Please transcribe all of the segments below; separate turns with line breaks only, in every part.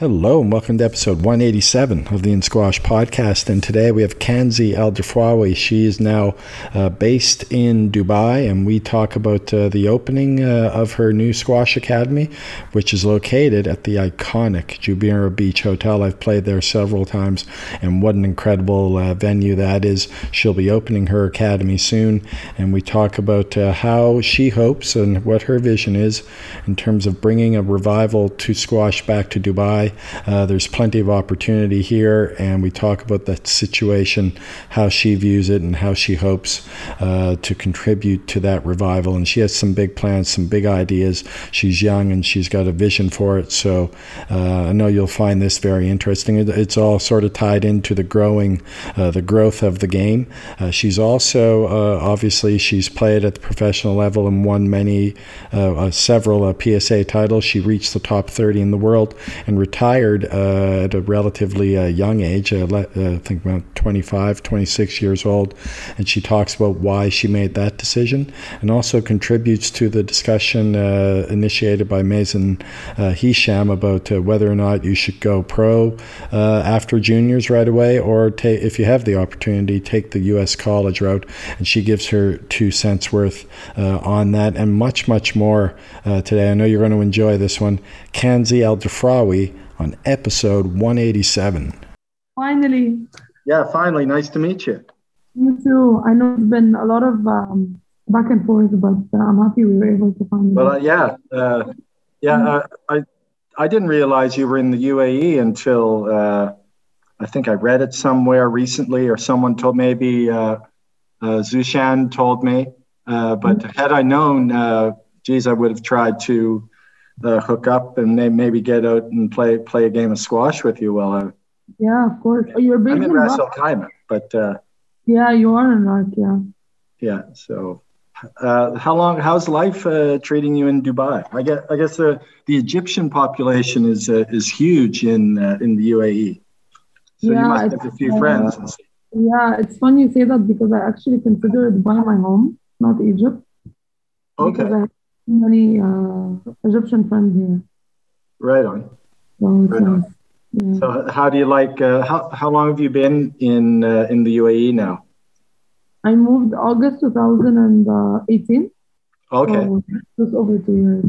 Hello and welcome to episode 187 of the In Squash podcast. And today we have Kanzi Al. She is now uh, based in Dubai, and we talk about uh, the opening uh, of her new squash academy, which is located at the iconic Jumeirah Beach Hotel. I've played there several times, and what an incredible uh, venue that is. She'll be opening her academy soon, and we talk about uh, how she hopes and what her vision is in terms of bringing a revival to squash back to Dubai. Uh, there's plenty of opportunity here, and we talk about the situation, how she views it, and how she hopes uh, to contribute to that revival. And she has some big plans, some big ideas. She's young and she's got a vision for it. So uh, I know you'll find this very interesting. it's all sort of tied into the growing, uh, the growth of the game. Uh, she's also obviously she's played at the professional level and won many, several PSA titles. She reached the top 30 in the world and retired retired uh, at a relatively uh, young age, uh, uh I think about 25, 26 years old, and she talks about why she made that decision and also contributes to the discussion uh, initiated by Mazen uh, Hesham about whether or not you should go pro after juniors right away or ta- if you have the opportunity, take the U.S. college route. And she gives her two cents worth on that and much, much more today. I know you're going to enjoy this one. Kanzi El Defrawy on episode 187.
Finally.
Yeah, finally. Nice to meet you.
Me too. I know it's been a lot of um, back and forth, but uh, I'm happy we were able to find.
Well, uh, yeah, uh, yeah. Mm-hmm. I I didn't realize you were in the UAE until uh, I think I read it somewhere recently, or someone told maybe uh, uh, Zushan told me. but had I known, geez, I would have tried to uh, hook up and they maybe get out and play play a game of squash with you while I.
Yeah, of course. Oh, you're big
I'm in Ras Al Khaimah, but. Uh,
yeah, you are in Iraq. Yeah.
Yeah. So, uh, how long? How's life uh, treating you in Dubai? I guess I guess the the Egyptian population is uh, is huge in uh, in the UAE. So yeah, you must have a few friends.
Yeah, it's funny you say that because I actually consider Dubai my home, not Egypt.
Okay. I,
many uh, Egyptian friends here.
Right on. So, right on. Yeah. so how do you like? Uh, how how long have you been in uh, in the UAE now?
I moved August 2018.
Okay. So
just over two years.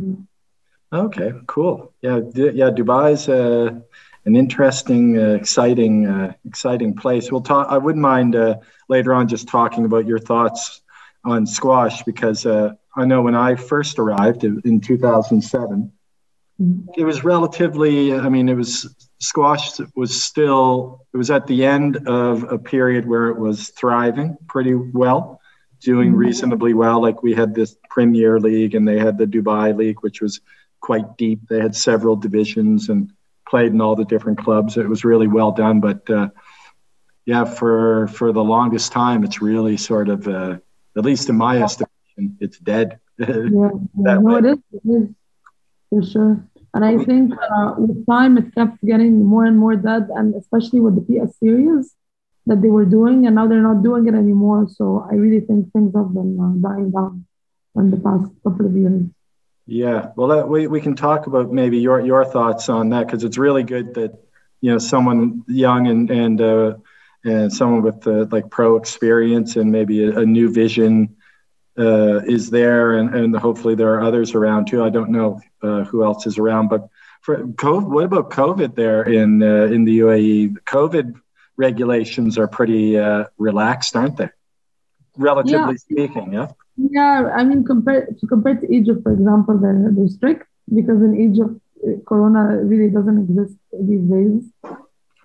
Okay, cool. Yeah, d- yeah. Dubai is uh, an interesting, uh, exciting, uh, exciting place. We'll talk. I wouldn't mind uh, later on just talking about your thoughts on squash because uh, I know when I first arrived in 2007, it was relatively, I mean, it was squash was still, it was at the end of a period where it was thriving pretty well, doing reasonably well. Like we had this Premier League and they had the Dubai League, which was quite deep. They had several divisions and played in all the different clubs. It was really well done. But uh, yeah, for for the longest time, it's really sort of, uh, at least in my estimation, it's dead.
yeah, no, it is, it is for sure. And I think uh, with time, it kept getting more and more dead, and especially with the PS series that they were doing, and now they're not doing it anymore. So I really think things have been uh, dying down in the past couple of years.
Yeah, well, we, we can talk about maybe your your thoughts on that because it's really good that you know someone young and and uh, and someone with uh, like pro experience and maybe a, a new vision uh, is there, and, and hopefully there are others around too. I don't know uh, who else is around, but for COVID, what about COVID there in uh, in the UAE? COVID regulations are pretty uh, relaxed, aren't they? Relatively yeah. speaking, yeah.
Yeah, I mean, compared to compared to Egypt, for example, they're, they're strict because in Egypt, Corona really doesn't exist these days.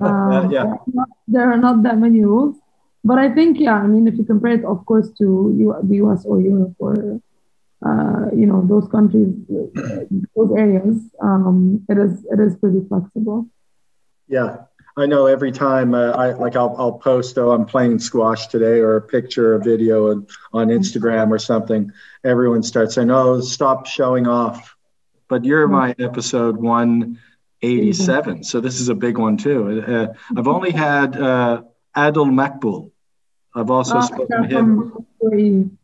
Uh, yeah. There are, not, there are not that many rules. But I think, yeah, I mean, if you compare it, of course, to U- the US or Europe or, uh, you know, those countries, those areas, um, it is it is pretty flexible.
Yeah, I know every time uh, I like I'll, I'll post oh I'm playing squash today or a picture or video on, on Instagram or something everyone starts saying oh stop showing off but you're my episode 187 so this is a big one too uh, I've only had uh, Adil Makbul I've also uh, spoken to him.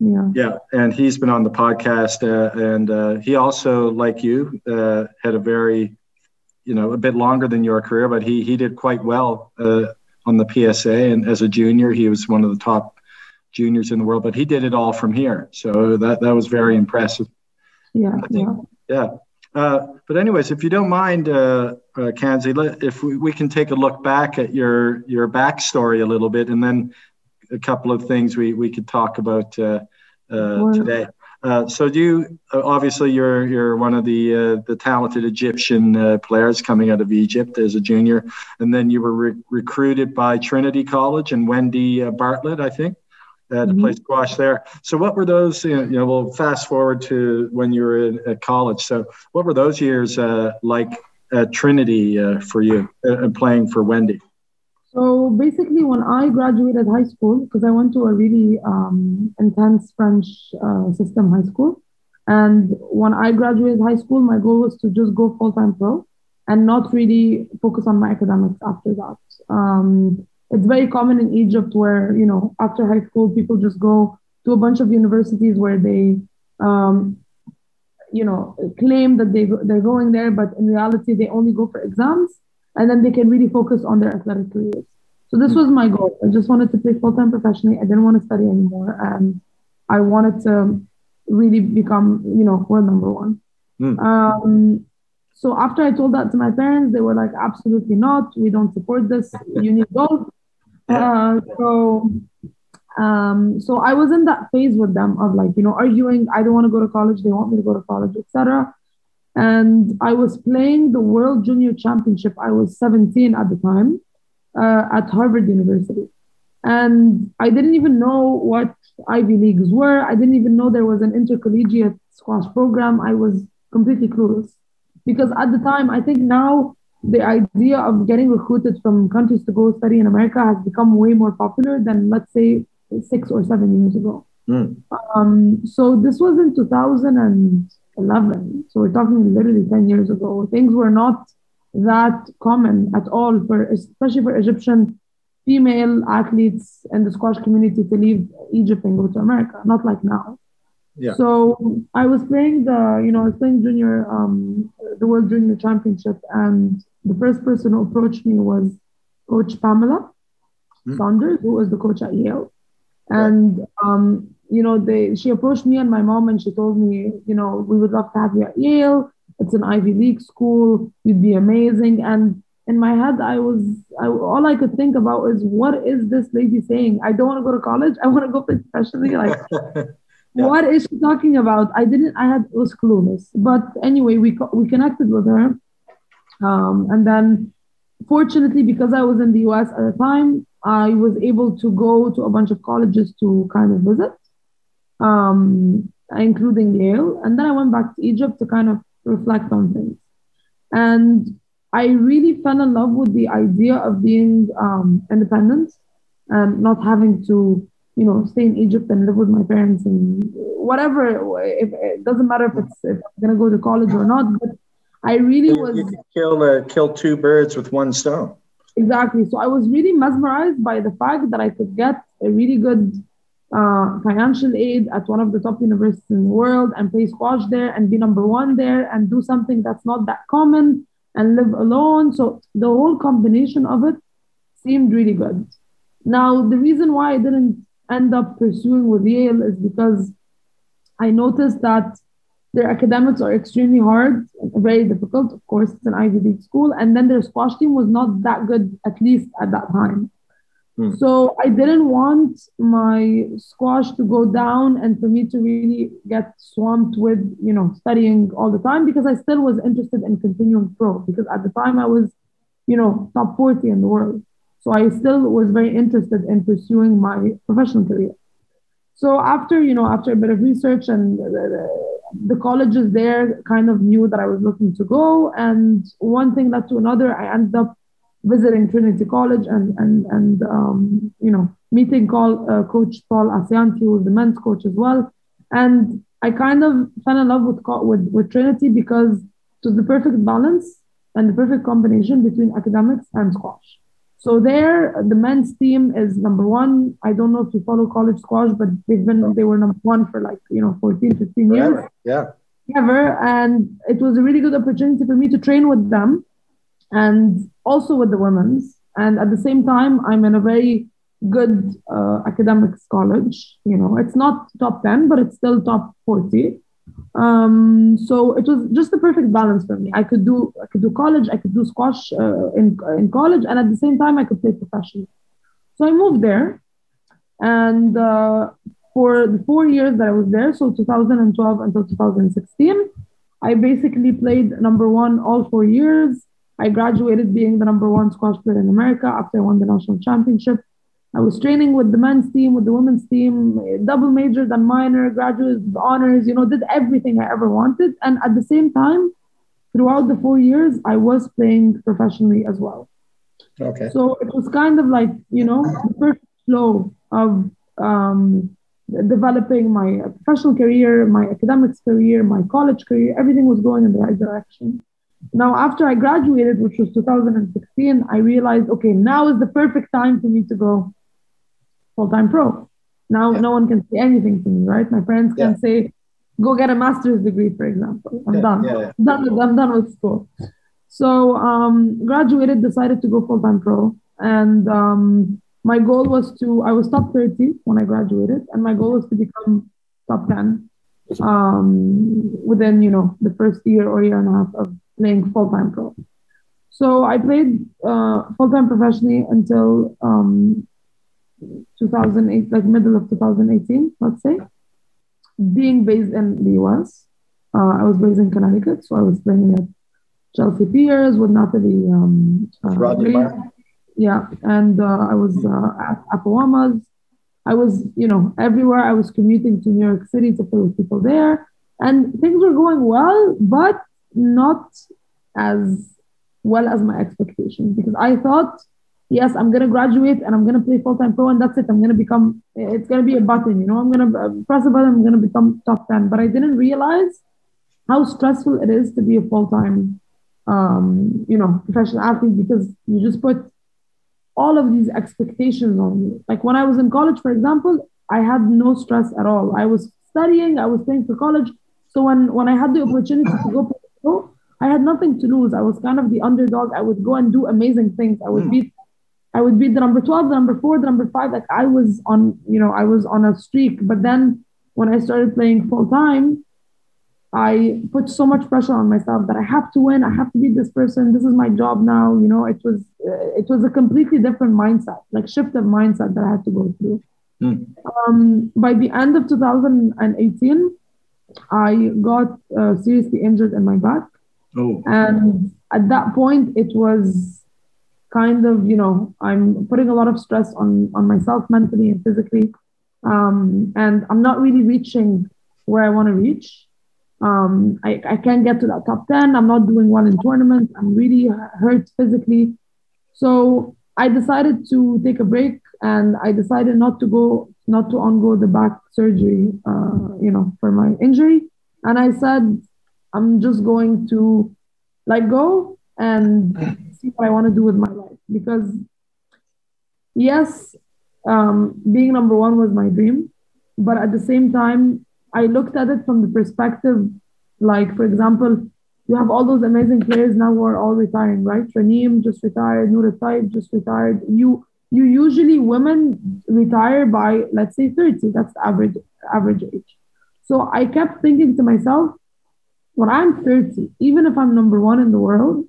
Yeah. yeah, and he's been on the podcast, uh, and uh, he also, like you, uh, had a very you know, a bit longer than your career, but he he did quite well uh, on the PSA. And as a junior, he was one of the top juniors in the world. But he did it all from here, so that that was very impressive.
Yeah, think,
yeah, yeah. Uh, but anyways, if you don't mind, uh, uh, Kanzi, if we, we can take a look back at your your backstory a little bit, and then a couple of things we, we could talk about uh, uh, today. Uh, so you uh, obviously you're you're one of the uh, the talented Egyptian uh, players coming out of Egypt as a junior, and then you were re- recruited by Trinity College and Wendy Bartlett, I think, to mm-hmm. play squash there. So what were those? You know, we'll fast forward to when you were in, at college. So what were those years like at Trinity for you and playing for Wendy?
So basically, when I graduated high school, because I went to a really um, intense French uh, system high school, and when I graduated high school, my goal was to just go full time pro and not really focus on my academics after that. Um, it's very common in Egypt where you know after high school people just go to a bunch of universities where they um, you know claim that they they're going there, but in reality they only go for exams and then they can really focus on their athletic careers. So this was my goal. I just wanted to play full time professionally. I didn't want to study anymore, and I wanted to really become, you know, world number one. Mm. Um, so after I told that to my parents, they were like, "Absolutely not. We don't support this. You need both." Uh, so, um, so I was in that phase with them of like, you know, arguing. I don't want to go to college. They want me to go to college, etc. And I was playing the World Junior Championship. I was 17 at the time uh, at Harvard University. And I didn't even know what Ivy Leagues were. I didn't even know there was an intercollegiate squash program. I was completely clueless. Because at the time, I think now the idea of getting recruited from countries to go study in America has become way more popular than, let's say, six or seven years ago. Mm. Um, so this was in 2011. So we're talking literally 10 years ago. Things were not that common at all for especially for Egyptian female athletes in the squash community to leave Egypt and go to America. Not like now. Yeah. So I was playing the, you know, I was playing junior, um, the World Junior Championship, and the first person who approached me was Coach Pamela mm. Saunders, who was the coach at Yale. And um, you know, they she approached me and my mom and she told me, you know, we would love to have you at Yale. It's an Ivy League school. You'd be amazing. And in my head, I was I, all I could think about is what is this lady saying? I don't want to go to college. I want to go professionally. Like, yeah. what is she talking about? I didn't. I had was clueless. But anyway, we we connected with her, um, and then fortunately, because I was in the U.S. at the time, I was able to go to a bunch of colleges to kind of visit um, including Yale. And then I went back to Egypt to kind of reflect on things. And I really fell in love with the idea of being um, independent and not having to, you know, stay in Egypt and live with my parents and whatever. If, it doesn't matter if it's if I'm gonna go to college or not. But I really was
you kill uh, kill two birds with one stone.
Exactly. So I was really mesmerized by the fact that I could get a really good uh, financial aid at one of the top universities in the world and play squash there and be number one there and do something that's not that common and live alone. So the whole combination of it seemed really good. Now, the reason why I didn't end up pursuing with Yale is because I noticed that their academics are extremely hard, very difficult. Of course, it's an Ivy League school. And then their squash team was not that good, at least at that time. Hmm. So I didn't want my squash to go down and for me to really get swamped with, you know, studying all the time because I still was interested in continuing pro because at the time I was, you know, top 40 in the world. So I still was very interested in pursuing my professional career. So after, you know, after a bit of research and the, the colleges there kind of knew that I was looking to go. And one thing led to another. I ended up visiting Trinity College and and and um, you know meeting call, uh, Coach Paul Assaiante, who was the men's coach as well, and I kind of fell in love with with, with Trinity because it was the perfect balance and the perfect combination between academics and squash. So there, the men's team is number one. I don't know if you follow college squash, but they've been they were number one for like you know 14, 15 years.
Yeah.
Ever. And it was a really good opportunity for me to train with them and also with the women's. And at the same time, I'm in a very good uh, academics college. You know, it's not top 10, but it's still top 40. Um, so it was just the perfect balance for me. I could do I could do college, I could do squash uh, in in college, and at the same time, I could play professionally. So I moved there, and uh, for the four years that I was there, so 2012 until 2016, I basically played number one all four years. I graduated being the number one squash player in America after I won the national championship. I was training with the men's team, with the women's team, double major, then minor, graduate honors, you know, did everything I ever wanted. And at the same time, throughout the four years, I was playing professionally as well.
Okay.
So it was kind of like, you know, the perfect flow of um, developing my professional career, my academics career, my college career, everything was going in the right direction. Now, after I graduated, which was 2016, I realized, okay, now is the perfect time for me to go full-time pro. Now, yeah. no one can say anything to me, right? My friends can yeah. say, go get a master's degree, for example. I'm yeah. done. I'm done. With, I'm done with school. So, um, graduated, decided to go full-time pro, and um, my goal was to i was top 30 when i graduated and my goal was to become top 10 um, within you know the first year or year and a half of playing full-time pro so i played uh, full-time professionally until um, 2008 like middle of 2018 let's say. Being based in the us uh, i was based in connecticut so i was playing at chelsea piers with natalie um, uh, yeah and uh, i was uh, at Apawamis. i was you know everywhere. I was commuting to new york city to play with people there. And things were going well but not as well as my expectations because i thought yes i'm going to graduate and i'm going to play full-time pro and that's it i'm going to become it's going to be a button you know i'm going to uh, press a button i'm going to become top 10 but i didn't realize how stressful it is to be a full-time um, you know professional athlete because you just put all of these expectations on you. Like when I was in college, for example, I had no stress at all. I was studying, I was paying for college. So when, when I had the opportunity to go pro, I had nothing to lose. I was kind of the underdog. I would go and do amazing things. I would hmm. beat I would beat the number 12, the number four, the number five. Like I was on, you know, I was on a streak. But then when I started playing full time, I put so much pressure on myself that I have to win. I have to beat this person. This is my job now. You know, it was uh, it was a completely different mindset, like shift of mindset that I had to go through. Mm. Um, by the end of 2018, I got uh, seriously injured in my back,
oh.
and at that point, it was kind of you know I'm putting a lot of stress on on myself mentally and physically, um, and I'm not really reaching where I want to reach um, I, I can't get to that top 10. I'm not doing well in tournaments. I'm really hurt physically. So I decided to take a break and I decided not to go, not to undergo the back surgery, uh, you know, for my injury. And I said, I'm just going to let go and see what I want to do with my life. Because, yes, um, being number one was my dream. But at the same time, I looked at it from the perspective, like, for example, you have all those amazing players now who are all retiring, right? Raneem just retired, Noura Taib just retired. You you usually women retire by let's say 30. That's the average average age. So I kept thinking to myself, when I'm 30, even if I'm number one in the world,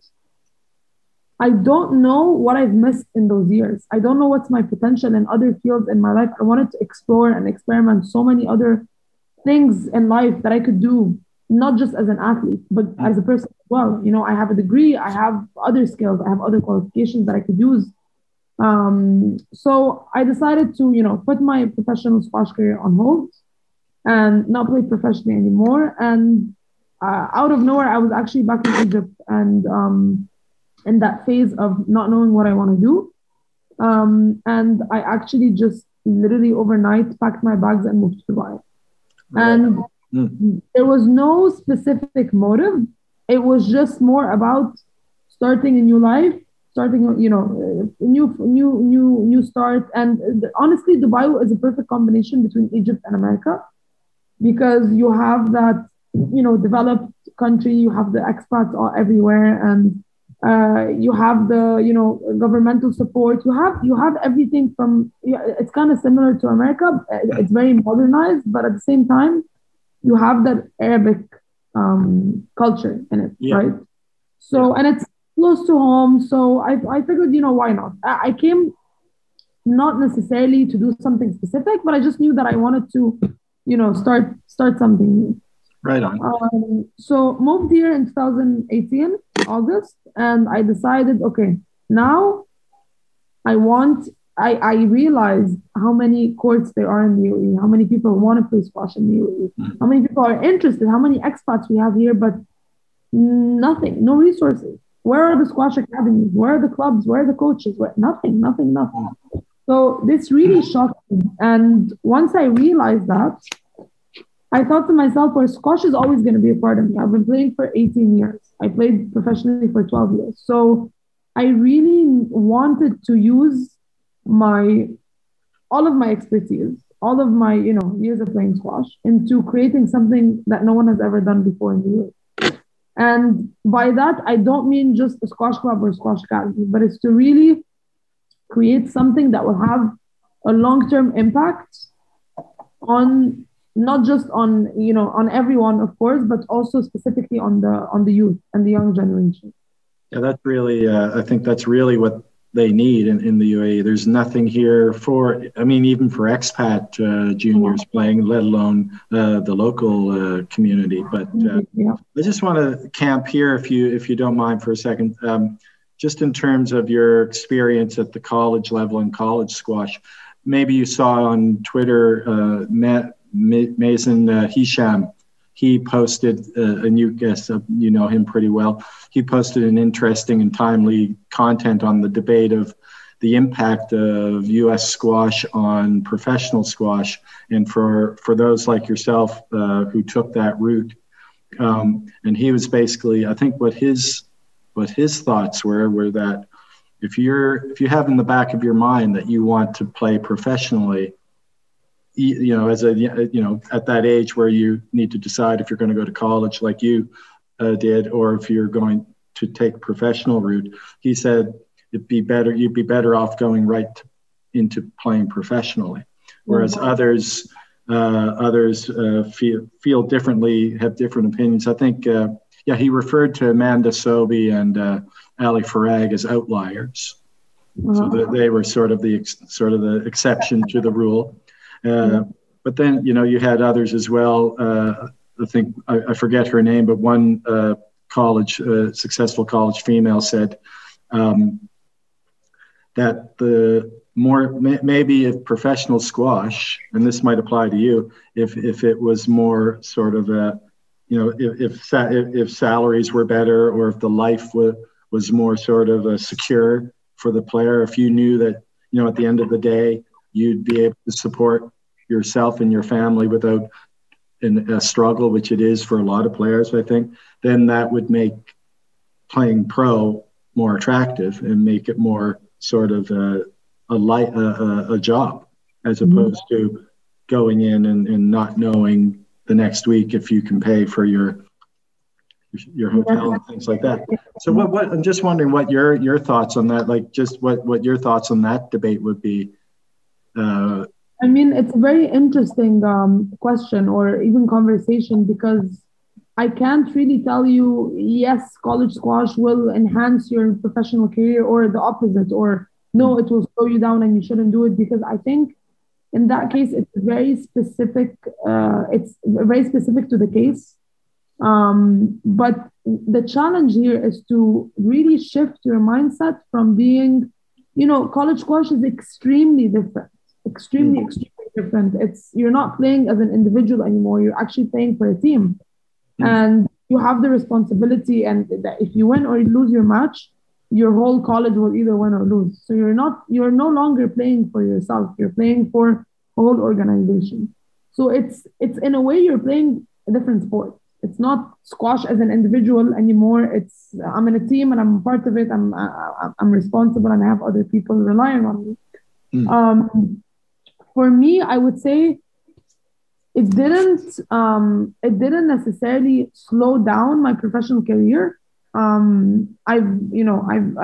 I don't know what I've missed in those years. I don't know what's my potential in other fields in my life. I wanted to explore and experiment so many other things in life that I could do, not just as an athlete, but as a person as well. You know, I have a degree, I have other skills, I have other qualifications that I could use. Um, so I decided to, you know, put my professional squash career on hold and not play professionally anymore. And uh, out of nowhere, I was actually back in Egypt and um, in that phase of not knowing what I want to do. Um, and I actually just literally overnight packed my bags and moved to Dubai and mm. there was no specific motive it was just more about starting a new life starting you know a new new new new start and honestly dubai is a perfect combination between egypt and america because you have that you know developed country you have the expats all everywhere and uh, you have the you know governmental support. You have you have everything from it's kind of similar to america. It's very modernized but at the same time you have that arabic um, culture in it yeah. right? So yeah. and it's close to home. So I, I figured you know why not? I, I came not necessarily to do something specific but i just knew that i wanted to you know start start something new
Right on.
Um, so moved here in 2018, August, and I decided, okay, now I want. I, I realized how many courts there are in the UAE, how many people want to play squash in the UAE, mm-hmm. how many people are interested, how many expats we have here, but nothing, no resources. Where are the squash academies? Where are the clubs? Where are the coaches? Where, nothing, nothing, nothing. So this really shocked me. And once I realized that, I thought to myself, well, squash is always going to be a part of me. I've been playing for 18 years. I played professionally for 12 years. So I really wanted to use my all of my expertise, all of my, you know, years of playing squash into creating something that no one has ever done before in the US. And by that, I don't mean just a squash club or squash academy, but it's to really create something that will have a long-term impact on not just on you know on everyone of course but also specifically on the on the youth and the young generation.
Yeah that's really uh, i think that's really what they need in, in the uae there's nothing here for i mean even for expat uh, juniors playing let alone uh, the local uh, community. But uh, yeah. i just want to camp here if you if you don't mind for a second. Um, just in terms of your experience at the college level in college squash maybe you saw on twitter uh, Matt, Mazen uh, Hesham, he posted uh, a new guest, uh, you know him pretty well. He posted an interesting and timely content on the debate of the impact of U.S. squash on professional squash, and for for those like yourself uh, who took that route. Um, and he was basically, I think, what his what his thoughts were were that if you're if you have in the back of your mind that you want to play professionally you know, as a you know, at that age where you need to decide if you're going to go to college like you uh, did, or if you're going to take professional route, he said it'd be better. You'd be better off going right to, into playing professionally, whereas mm-hmm. others uh, others uh, feel feel differently, have different opinions. I think, uh, yeah, he referred to Amanda Sobhy and uh, Ali Farag as outliers. So that they were sort of the sort of the exception to the rule. Uh, but then, you know, you had others as well. Uh, I think, I, I, forget her name, but one uh, college, successful college female said um, that the more maybe if professional squash, and this might apply to you, if if it was more sort of a, you know, if if, if salaries were better or if the life was was more sort of a secure for the player, if you knew that you know at the end of the day you'd be able to support yourself and your family without in a struggle, which it is for a lot of players, I think, then that would make playing pro more attractive and make it more sort of a a light a, a, job as mm-hmm. opposed mm-hmm. to going in and, and not knowing the next week if you can pay for your your hotel and things like that. So what, what I'm just wondering what your your thoughts on that, like just what what your thoughts on that debate would be. Uh,
I mean, it's a very interesting um, question or even conversation because I can't really tell you, yes, college squash will enhance your professional career or the opposite, or no, it will slow you down and you shouldn't do it because I think in that case, it's very specific. Uh, it's very specific to the case. Um, but the challenge here is to really shift your mindset from being, you know, college squash is extremely different extremely, mm. extremely different. It's you're not playing as an individual anymore. You're actually playing for a team, mm. and you have the responsibility. And that if you win or you lose your match, your whole college will either win or lose. So you're not you're no longer playing for yourself. You're playing for whole organization. So it's it's in a way you're playing a different sport. It's not squash as an individual anymore. It's I'm in a team and I'm part of it. I'm I'm responsible and I have other people relying on me. Mm. Um, for me, I would say it didn't um, it didn't necessarily slow down my professional career, um, I've you know I've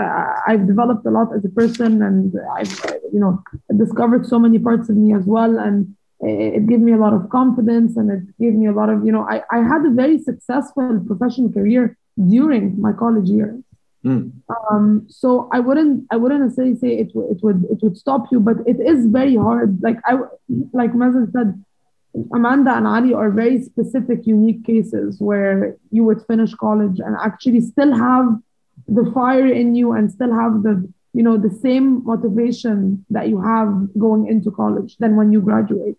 I've developed a lot as a person, and I've you know discovered so many parts of me as well, and it gave me a lot of confidence, and it gave me a lot of you know I I had a very successful professional career during my college years. Mm. Um, so I wouldn't I wouldn't necessarily say it, it would it would stop you, but it is very hard. Like I like Mazen said, Amanda and Ali are very specific, unique cases where you would finish college and actually still have the fire in you and still have the you know the same motivation that you have going into college than when you graduate.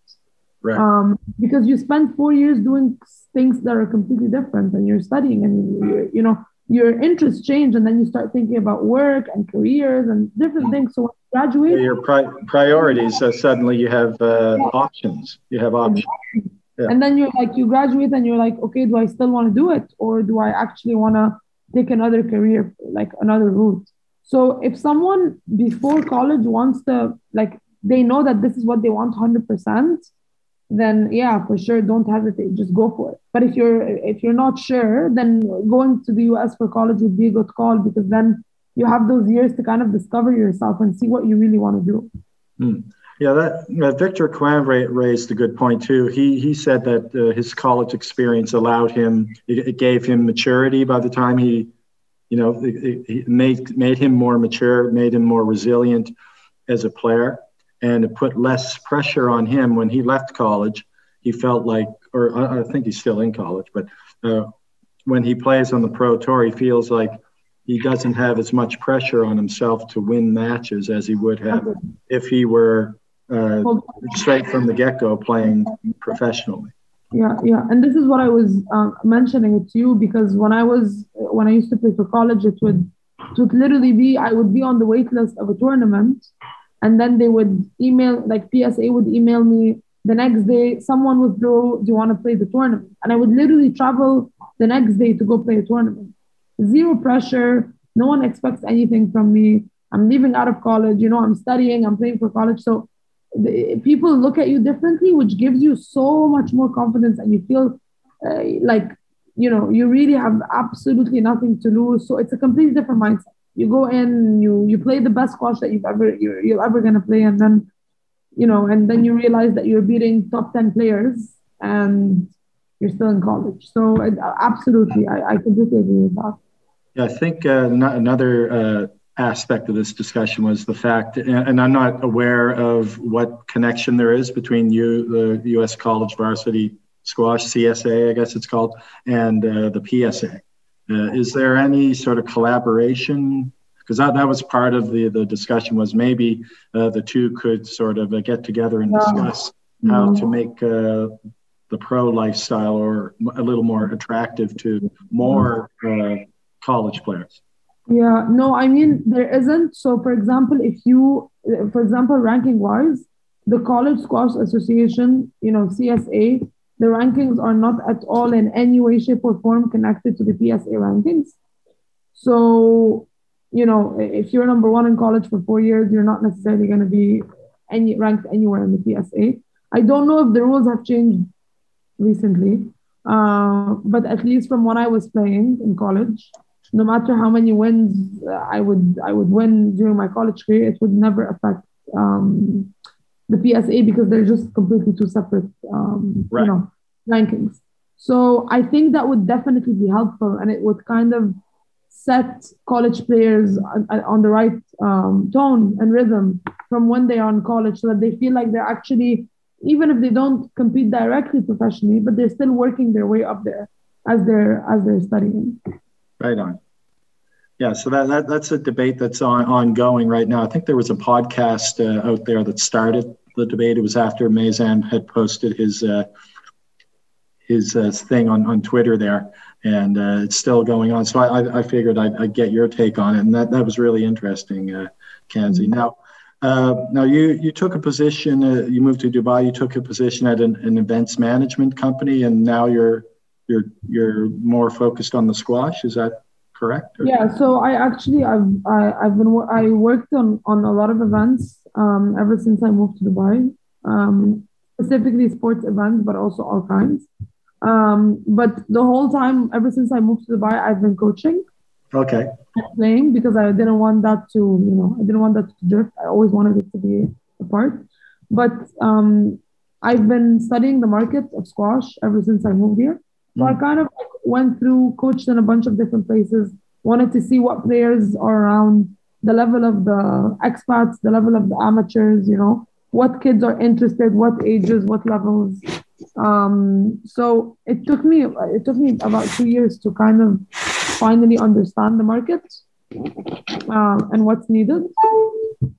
Right. Um, because you spend four years doing things that are completely different and you're studying and you you know your interests change and then you start thinking about work and careers and different things. So when you graduate
your pri- priorities uh, suddenly you have uh, yeah. options. You have options.
Yeah. and then you're like you graduate and you're like okay do i still want to do it or do i actually want to take another career like another route? So if someone before college wants to like they know that this is what they want 100% then yeah, for sure, don't hesitate. Just go for it. But if you're if you're not sure, then going to the US for college would be a good call because then you have those years to kind of discover yourself and see what you really want to do.
Hmm. Yeah, that uh, Victor Crouin raised a good point too. He he said that uh, his college experience allowed him, it, it, gave him maturity by the time he, you know, it, it made made him more mature, made him more resilient as a player and it put less pressure on him when he left college. He felt like, or I, I think he's still in college, but uh, when he plays on the pro tour, he feels like he doesn't have as much pressure on himself to win matches as he would have if he were uh, straight from the get go playing professionally.
Yeah, yeah, and this is what I was uh, mentioning it to you because when I was when I used to play for college, it would it would literally be I would be on the wait list of a tournament and then they would email like psa would email me the next day someone would do do you want to play the tournament? And i would literally travel the next day to go play a tournament. Zero pressure no one expects anything from me. I'm leaving out of college you know i'm studying i'm playing for college. So the, people look at you differently which gives you so much more confidence and you feel uh, like you know you really have absolutely nothing to lose. So it's a completely different mindset you go in, you you play the best squash that you've ever you're, you're ever gonna play, and then you know, and then you realize that you're beating top ten players, and you're still in college. So it, absolutely, I, I completely agree with that.
Yeah, I think uh, another uh, aspect of this discussion was the fact, and I'm not aware of what connection there is between you, the U.S. College Varsity Squash (CSA), I guess it's called, and uh, the PSA. Uh, is there any sort of collaboration? Because that, that was part of the, the discussion was maybe uh, the two could sort of uh, get together and discuss yeah. how to mm-hmm. make uh, the pro lifestyle or a little more attractive to more uh, college players.
Yeah, no, I mean, there isn't. So, for example, if you, for example, ranking wise, the College Squash Association, you know, CSA, the rankings are not at all in any way, shape, or form connected to the PSA rankings. So, you know, if you're number one in college for four years, you're not necessarily going to be any ranked anywhere in the PSA. I don't know if the rules have changed recently, uh, but at least from when I was playing in college, no matter how many wins I would I would win during my college career, it would never affect um, the PSA because they're just completely two separate, um, right. you know, rankings. So I think that would definitely be helpful, and it would kind of set college players on, on the right um, tone and rhythm from when they are in college, so that they feel like they're actually, even if they don't compete directly professionally, but they're still working their way up there as they're as they're studying.
Right on. Yeah, so that, that that's a debate that's on, ongoing right now. I think there was a podcast uh, out there that started the debate. It was after Mazen had posted his uh, his uh, thing on, on Twitter there, and uh, it's still going on. So I, I figured I'd, I'd, get your take on it, and that, that was really interesting, uh, Kanzi. Mm-hmm. Now, uh, now you you took a position. Uh, you moved to Dubai. You took a position at an, an events management company, and now you're you're you're more focused on the squash. Is that correct?
Or? Yeah. So I actually I've I, have been I worked on on a lot of events um, ever since I moved to Dubai. Um, specifically sports events, but also all kinds. Um, but the whole time, ever since I moved to Dubai, I've been coaching.
Okay.
Playing because I didn't want that to, you know, I didn't want that to drift. I always wanted it to be a part. But um, I've been studying the market of squash ever since I moved here. So I mm. kind of went through, coached in a bunch of different places, wanted to see what players are around, the level of the expats, the level of the amateurs, you know, what kids are interested, what ages, what levels. Um, so it took me it took me about two years to kind of finally understand the market uh, and what's needed.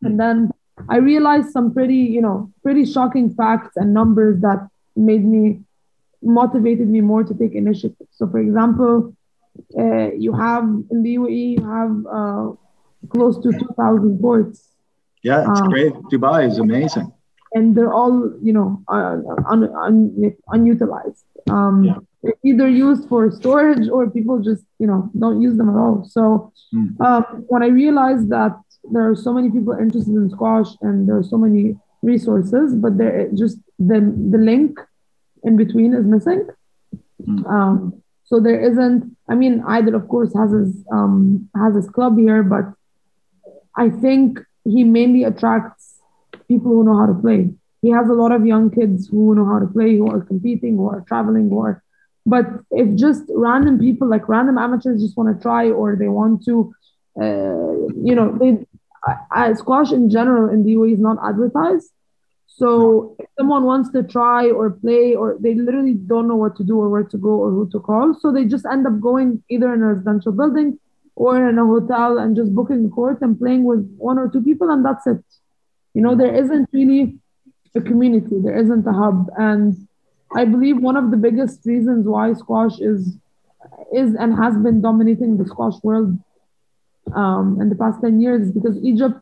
And then I realized some pretty, you know, pretty shocking facts and numbers that made me motivated me more to take initiative. So, for example, uh, you have in the UAE, you have uh, close to 2,000 ports.
Yeah, it's um, great. Dubai is amazing.
And they're all, you know, uh, un, un, unutilized. Um, yeah. They're either used for storage or people just, you know, don't use them at all. So mm. um, when I realized that there are so many people interested in squash and there are so many resources, but there just the the link in between is missing. Mm. Um, so there isn't. I mean, Adil of course has his um, has his club here, but I think he mainly attracts people who know how to play. He has a lot of young kids who know how to play, who are competing, who are traveling, who are. But if just random people, like random amateurs, just want to try or they want to, uh, you know, they I, squash in general in the UAE is not advertised. So if someone wants to try or play, or they literally don't know what to do or where to go or who to call, so they just end up going either in a residential building or in a hotel and just booking a court and playing with one or two people, and that's it. You know, there isn't really a community, there isn't a hub, and I believe one of the biggest reasons why squash is is and has been dominating the squash world um, in the past 10 years is because Egypt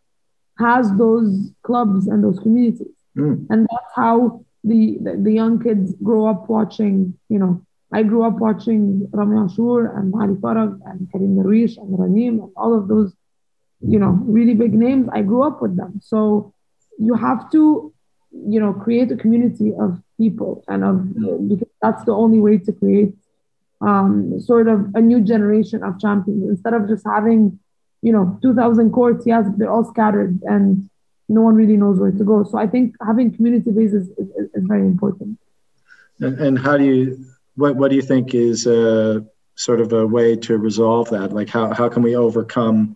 has those clubs and those communities. Mm. And that's how the, the, the, young kids grow up watching, you know, I grew up watching Ramy Ashour and Ali Farag and Karim Darwish and Raneem and all of those, you know, really big names. I grew up with them. So you have to, you know, create a community of people and of, because that's the only way to create um, sort of a new generation of champions instead of just having you know, 2,000 courts, yes, they're all scattered and no one really knows where to go. So I think having community bases is, is, is very important.
And, and, how do you, what, what do you think is a, sort of a way to resolve that? Like how, how can we overcome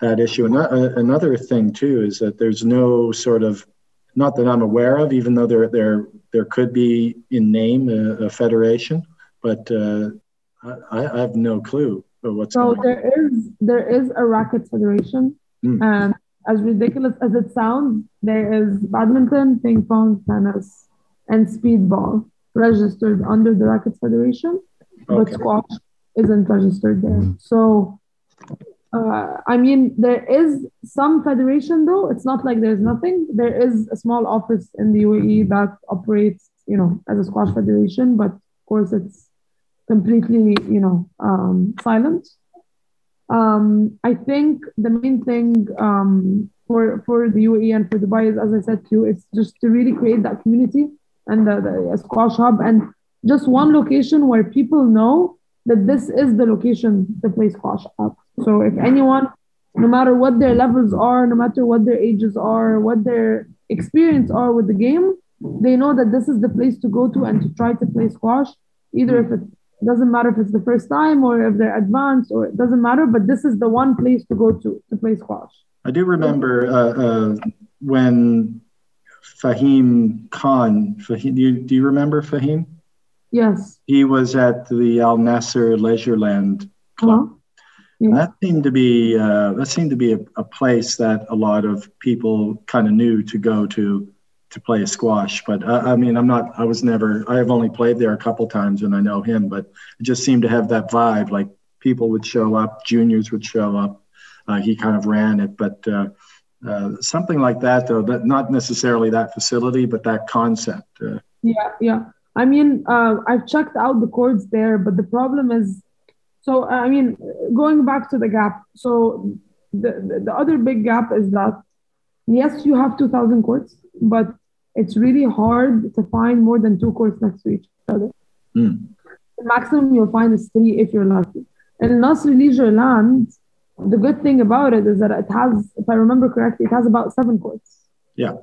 that issue? And uh, another thing too is that there's no sort of, not that I'm aware of, even though there, there, there could be in name a, a federation, but uh, I, I have no clue what's
so there is there is a racket federation mm. and as ridiculous as it sounds there is badminton ping pong tennis and speedball registered under the racket federation okay. but squash isn't registered there so uh, I mean, there is some federation though. It's not like there's nothing. There is a small office in the UAE that operates, you know, as a squash federation, but of course it's completely, you know, um, silent. Um, I think the main thing um, for for the UAE and for Dubai is, as I said to you, it's just to really create that community and the, the squash hub and just one location where people know that this is the location to play squash at. So if anyone, no matter what their levels are, no matter what their ages are, what their experience are with the game, they know that this is the place to go to and to try to play squash, either if it's it doesn't matter if it's the first time or if they're advanced or it doesn't matter, but this is the one place to go to to play squash.
I do remember uh, uh, when Fahim Khan, Fahim, do, you, do you remember Fahim?
Yes.
He was at the Al Nasr Leisureland Club. Uh-huh. Yeah. That seemed to be uh, that seemed to be a, a, place that a lot of people kind of knew to go to to play squash. But uh, I mean, I'm not. I was never. I have only played there a couple times, and I know him. But it just seemed to have that vibe. Like people would show up, juniors would show up. Uh, he kind of ran it, but uh, uh something like that, though. That not necessarily that facility, but that concept.
Uh. yeah, yeah. I mean, uh, I've checked out the courts there, but the problem is, so I mean, going back to the gap. So the, the, the other big gap is that yes, you have 2,000 courts, but it's really hard to find more than two courts next to each other. Mm. The maximum you'll find is three if you're lucky. And Nasr Leisure Land, the good thing about it is that it has, if I remember correctly, it has about seven courts.
Yeah.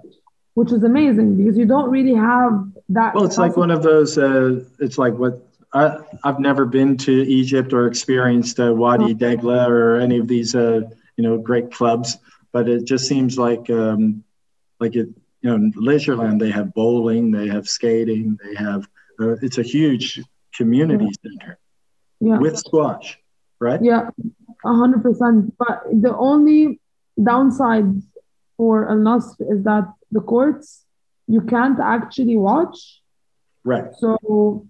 Which is amazing because you don't really have that.
Well, it's like one of those, uh, it's like what I, I've never been to Egypt or experienced uh, Wadi Degla or any of these, uh, you know, great clubs, but it just seems like, um, like it, you know, Leisureland, they have bowling, they have skating, they have, uh, it's a huge community yeah. center yeah. with squash, right?
Yeah, hundred percent. But the only downside for Al Nasr is that the courts you can't actually watch.
Right.
So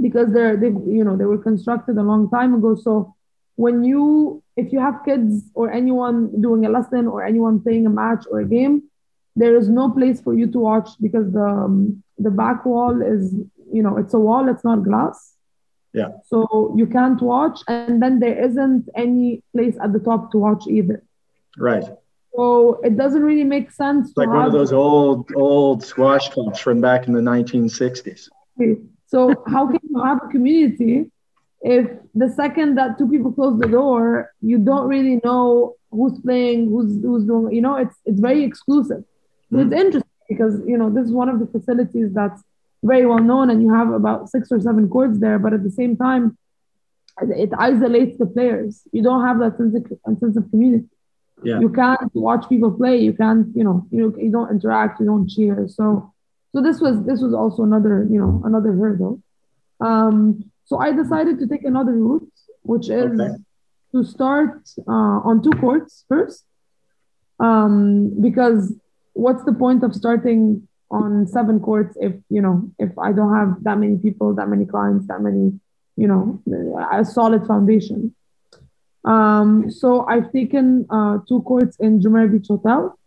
because they're they you know they were constructed a long time ago. So when you if you have kids or anyone doing a lesson or anyone playing a match or a game, there is no place for you to watch because the um, the back wall is you know it's a wall, it's not glass.
Yeah.
So you can't watch, and then there isn't any place at the top to watch either.
Right.
So it doesn't really make sense.
It's like one of those old old squash clubs from back in the 1960s.
So how can you have a community if the second that two people close the door, you don't really know who's playing, who's who's doing. You know, it's it's very exclusive. So mm. it's interesting because you know this is one of the facilities that's very well known, and you have about six or seven courts there. But at the same time, it isolates the players. You don't have that sense of, sense of community.
Yeah.
You can't watch people play. You can't, you know, you you don't interact. You don't cheer. So, so this was this was also another, you know, another hurdle. Um, so I decided to take another route, which is okay. to start uh, on two courts first, um, because what's the point of starting on seven courts if you know if I don't have that many people, that many clients, that many you know a solid foundation. Um, so I've taken uh, two courts in Jumeirah Beach Hotel.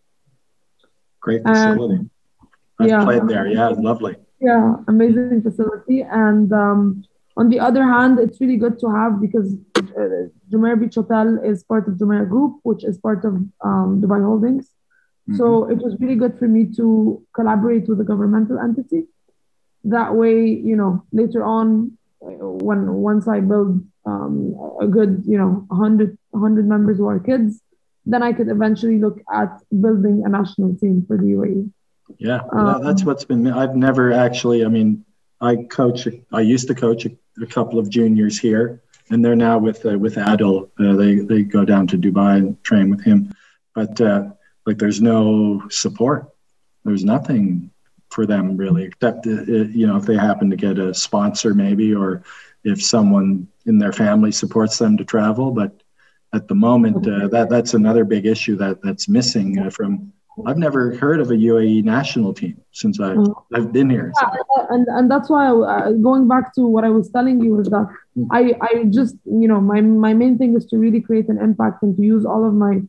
Great facility. And, I've yeah, played there. Yeah, lovely.
Yeah, amazing facility. And um, on the other hand, it's really good to have because uh, Jumeirah Beach Hotel is part of Jumeirah Group, which is part of um, Dubai Holdings. Mm-hmm. So it was really good for me to collaborate with a governmental entity. That way, you know, later on, when once I build um, a good, you know, 100, 100 members who are kids, then I could eventually look at building a national team for the UAE.
Yeah, um, that's what's been. I've never actually. I mean, I coach. I used to coach a, a couple of juniors here, and they're now with uh, with Adil. Uh, they they go down to Dubai and train with him, but uh, like there's no support. There's nothing for them really, except uh, uh, you know if they happen to get a sponsor maybe, or if someone in their family supports them to travel. But at the moment, uh, that that's another big issue that that's missing uh, from. I've never heard of a UAE national team since I've, mm. I've been here.
So. Yeah, and, and that's why uh, going back to what I was telling you is that mm. I, I just, you know, my, my main thing is to really create an impact and to use all of my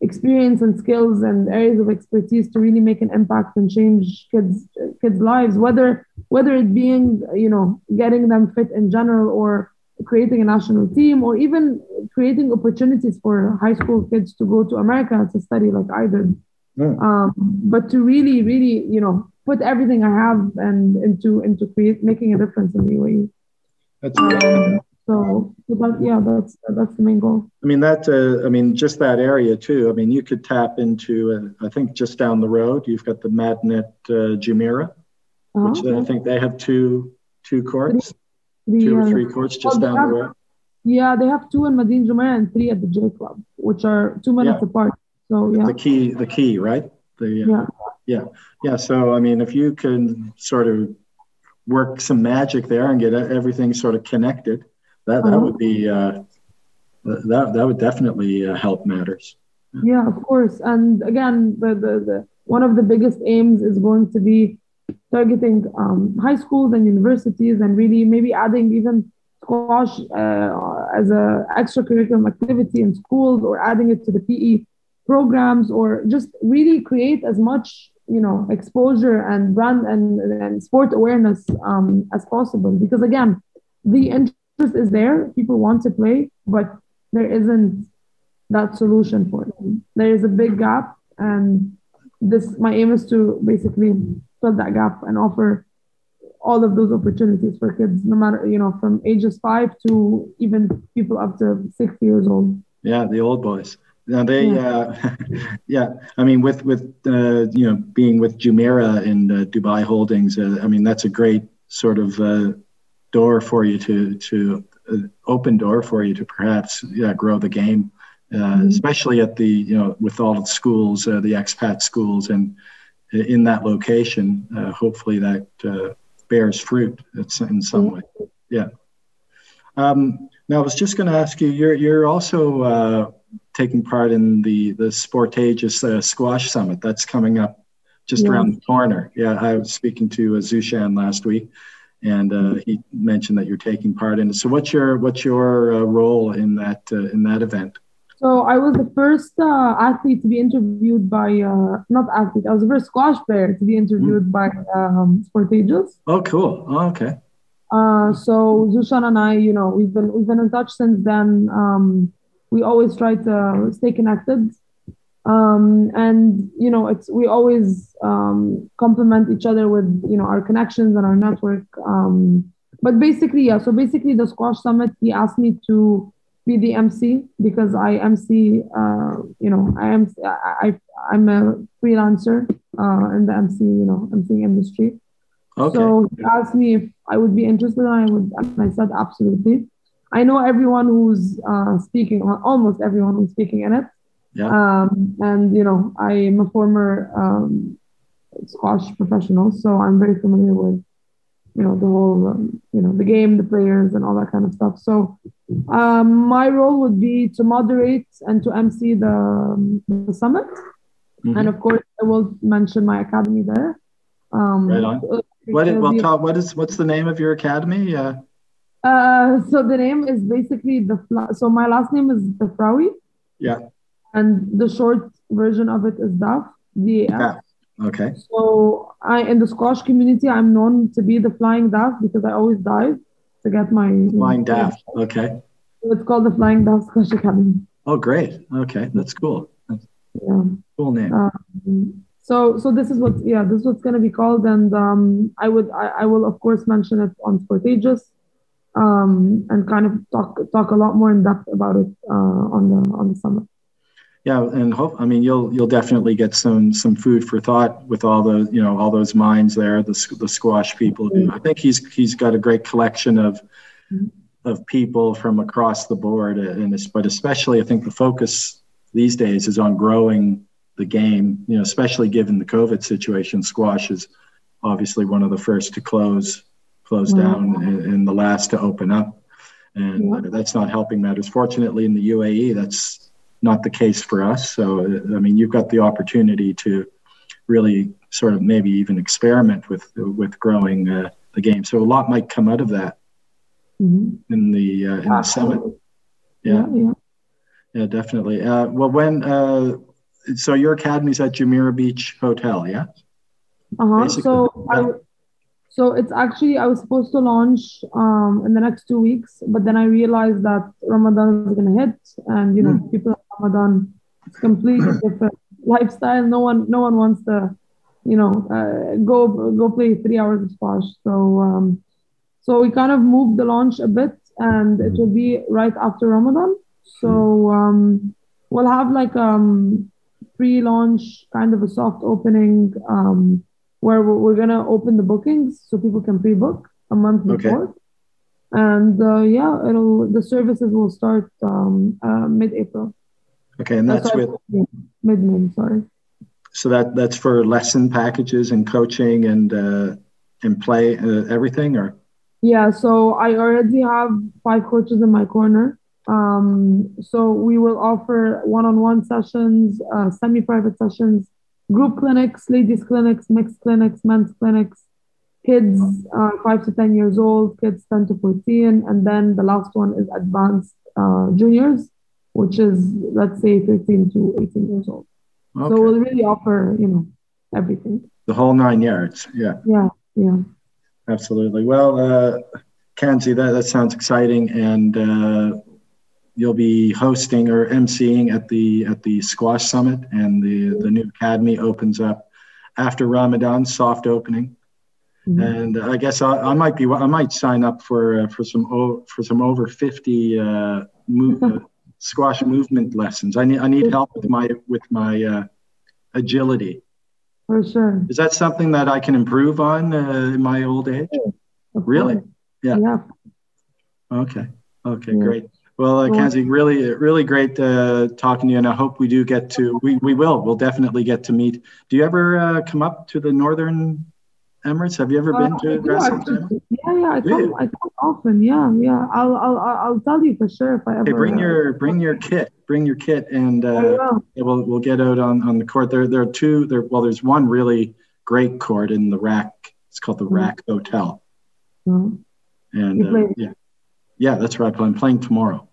experience and skills and areas of expertise to really make an impact and change kids kids lives whether whether it being you know getting them fit in general or creating a national team or even creating opportunities for high school kids to go to america to study like i did. Yeah. um, but to really really you know put everything i have and into into create making a difference in the uae
that's um,
so, so that, yeah, that's that's the main goal.
I mean that. Uh, I mean just that area too. I mean you could tap into. Uh, I think just down the road you've got the Madinat uh, Jumeirah, uh-huh, which okay. I think they have two two courts, the, two or three courts just oh, down have, the road.
Yeah, they have two in Madinat Jumeirah and three at the J Club, which are two minutes yeah. apart. So yeah,
the key, the key, right? The, uh, yeah, yeah, yeah. So I mean, if you can sort of work some magic there and get everything sort of connected that that uh-huh. would be uh, that that would definitely uh, help matters.
Yeah, of course. And again, the, the, the one of the biggest aims is going to be targeting um, high schools and universities, and really maybe adding even squash uh, as a extracurricular activity in schools, or adding it to the PE programs, or just really create as much you know exposure and brand and, and sport awareness um, as possible. Because again, the interest is there. People want to play, but there isn't that solution for them. There is a big gap, and this my aim is to basically fill that gap and offer all of those opportunities for kids, no matter you know from ages five to even people up to six years old.
Yeah, the old boys. Now they, yeah. Uh, yeah. I mean, with with uh, you know being with Jumeirah and uh, Dubai Holdings, uh, I mean that's a great sort of uh, door for you to to uh, open door for you to perhaps yeah, grow the game, mm-hmm. especially at the you know with all the schools, the expat schools, and in that location. hopefully that bears fruit in some way. Yeah. Um, now I was just going to ask you. You're you're also taking part in the the Sportageous uh, Squash Summit. That's coming up just yeah. around the corner. Yeah, I was speaking to uh, Zushan last week, and uh, he mentioned that you're taking part in it. So, what's your what's your uh, role in that uh, in that event?
So, I was the first uh, athlete to be interviewed by uh, not athlete. I was the first squash player to be interviewed mm. by um, Sportageous.
Oh, cool. Oh, okay.
so Zushan and I, you know, we've been we've been in touch since then. Um, we always try to stay connected um, and you know it's we always um, complement each other with you know our connections and our network um, but basically yeah so basically the squash summit he asked me to be the mc because i mc uh, you know i am I, I i'm a freelancer uh, in the mc you know mc industry okay. so he asked me if i would be interested and i would and i said absolutely I know everyone who's uh, speaking, almost everyone who's speaking in it. Yeah. Um, and you know, I am a former um, squash professional, so I'm very familiar with you know the whole um, you know the game, the players, and all that kind of stuff. So um, my role would be to moderate and to MC the, um, the summit, mm-hmm. and of course, I will mention my academy there.
Um, right on. What, well, what is what's the name of your academy? Uh,
uh, so the name is basically the so my last name is the Defrawy.
Yeah.
And the short version of it is Daf. D
Yeah. Okay.
So I in the squash community, I'm known to be the flying Daf because I always dive to get my
flying Daf. Okay.
So it's called the Flying Daf Squash Academy.
Oh, great. Okay, that's cool. That's
yeah.
Cool name. Um,
so so this is what yeah this is what's going to be called and um, I would I, I will of course mention it on Sportageous um, and kind of talk talk a lot more in depth about it uh, on the on the summit.
Yeah, and hope I mean you'll you'll definitely get some some food for thought with all the you know all those minds there, the the squash people. Mm-hmm. I think he's he's got a great collection of mm-hmm. of people from across the board, and but especially I think the focus these days is on growing the game. You know, especially given the COVID situation, squash is obviously one of the first to close close wow. down and, and, the last to open up. And yeah. that's not helping matters. Fortunately, in the UAE, that's not the case for us. So, I mean, you've got the opportunity to really sort of maybe even experiment with with growing uh, the game. So a lot might come out of that mm-hmm. in the uh, in the summit. Yeah, yeah, yeah, yeah definitely. Uh, well, when uh, so your academy's at Jumeirah Beach Hotel, yeah.
Uh huh. So I so it's actually I was supposed to launch um, in the next two weeks, but then I realized that Ramadan is gonna hit, and you know mm. people Ramadan it's completely different lifestyle. No one no one wants to, you know, uh, go go play three hours of squash. So um, so we kind of moved the launch a bit, and it will be right after Ramadan. So um, we'll have like um pre-launch kind of a soft opening. Um, where we're gonna open the bookings so people can pre-book a month before. Okay. And uh, yeah, it'll the services will start um, uh, mid-April.
Okay, and that's with
mid-May. Sorry.
So that that's for lesson packages and coaching and uh, and play uh, everything, or
yeah. So I already have five coaches in my corner. Um, so we will offer one-on-one sessions, uh, semi-private sessions, group clinics, ladies clinics, mixed clinics, men's clinics, kids uh, 5 to 10 years old, kids 10 to 14, and then the last one is advanced uh, juniors, which is, let's say, 13 to 18 years old. Okay. So we'll really offer, you know, everything.
The whole nine yards. Yeah.
Yeah. Yeah.
Absolutely. Well, uh, Kanzi, that, that sounds exciting. And uh, you'll be hosting or emceeing at the at the squash summit and the the new academy opens up after ramadan soft opening
Mm-hmm. And I guess I, I, might be I might sign up for uh, for some o- for some over fifty uh, move, uh, squash movement lessons. I need I need help with my with my uh, agility.
For sure.
Is that something that I can improve on uh, in my old age? Really? Yeah.
Yeah.
Okay. Okay. Yeah. Great. Well, uh, Kanzi, really, really great uh, talking to you, and I hope we do get to. We we will. We'll definitely get to meet. Do you ever uh, come up to the northern Emirates? Have you ever been to uh,
Grasshoppers? Yeah, yeah, I come, I come often. Yeah, yeah. I'll, I'll, I'll tell you for sure if I ever.
Hey, bring your, bring your kit. Bring your kit, and uh, we'll, we'll get out on, on the court. There, there are two. There, well, there's one really great court in the RAK. It's called the mm-hmm. RAK Hotel. Mm-hmm. And uh, yeah, yeah, that's right. I'm playing tomorrow.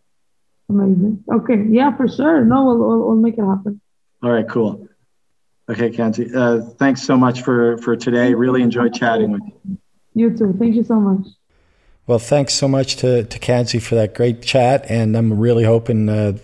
Amazing. Okay. Yeah, for sure. No, we'll, we'll, we'll make it happen.
All right. Cool. Okay, Kanzi. Uh, thanks so much for for today. Really enjoyed chatting with you.
You too. Thank you so much.
Well, thanks so much to, to Kanzi for that great chat, and I'm really hoping uh,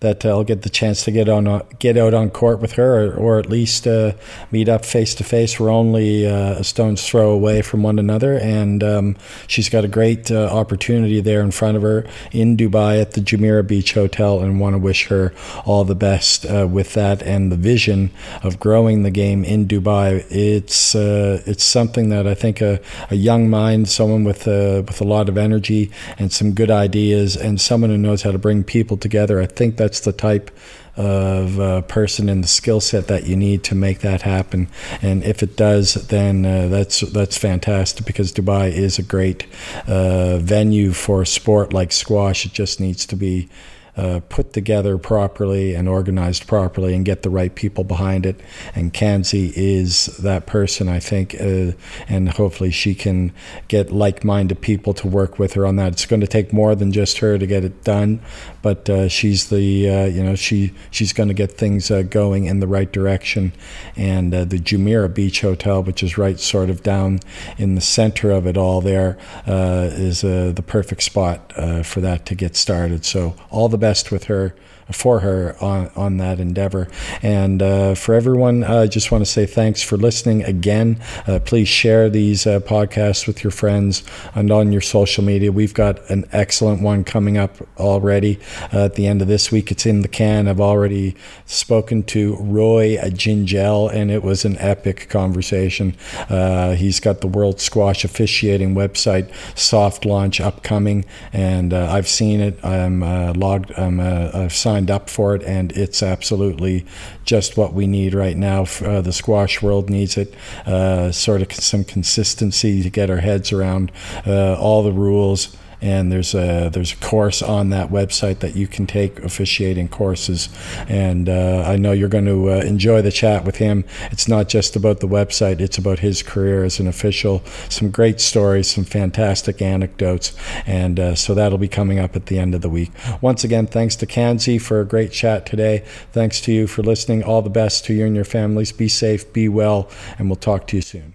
that I'll get the chance to get on uh, get out on court with her, or, or at least uh, meet up face to face. We're only uh, a stone's throw away from one another, and um, she's got a great uh, opportunity there in front of her in Dubai at the Jumeirah Beach Hotel, and want to wish her all the best with that and the vision of growing the game in Dubai. It's it's something that I think a, a young mind, someone with with a lot of energy and some good ideas, and someone who knows how to bring people together. I think that that's the type of uh, person and the skill set that you need to make that happen. And if it does, then uh, that's that's fantastic because Dubai is a great uh, venue for a sport like squash. It just needs to be uh, put together properly and organized properly and get the right people behind it. And Kanzi is that person, I think, uh, and hopefully she can get like minded people to work with her on that. It's going to take more than just her to get it done, but uh, she's the, uh, you know, she, she's going to get things uh, going in the right direction. And uh, the Jumeirah Beach Hotel, which is right sort of down in the center of it all there, is the perfect spot for that to get started. So all the best with her for her on, on that endeavor. And uh, for everyone, I just want to say thanks for listening again. Uh, please share these uh, podcasts with your friends and on your social media. We've got an excellent one coming up already uh, at the end of this week. It's in the can. I've already spoken to Roy Gingell, and it was an epic conversation. He's got the World Squash Officiating website soft launch upcoming, and I've seen it. I'm logged. I'm I've signed signed up for it, and it's absolutely just what we need right now. Uh, the squash world needs it. Uh, sort of some consistency to get our heads around uh, all the rules and there's a there's a course on that website that you can take officiating courses. And uh, I know you're going to uh, enjoy the chat with him. It's not just about the website; it's about his career as an official. Some great stories, some fantastic anecdotes, and uh, so that'll be coming up at the end of the week. Once again, thanks to Kanzi for a great chat today. Thanks to you for listening. All the best to you and your families. Be safe, be well, and we'll talk to you soon.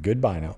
Goodbye now.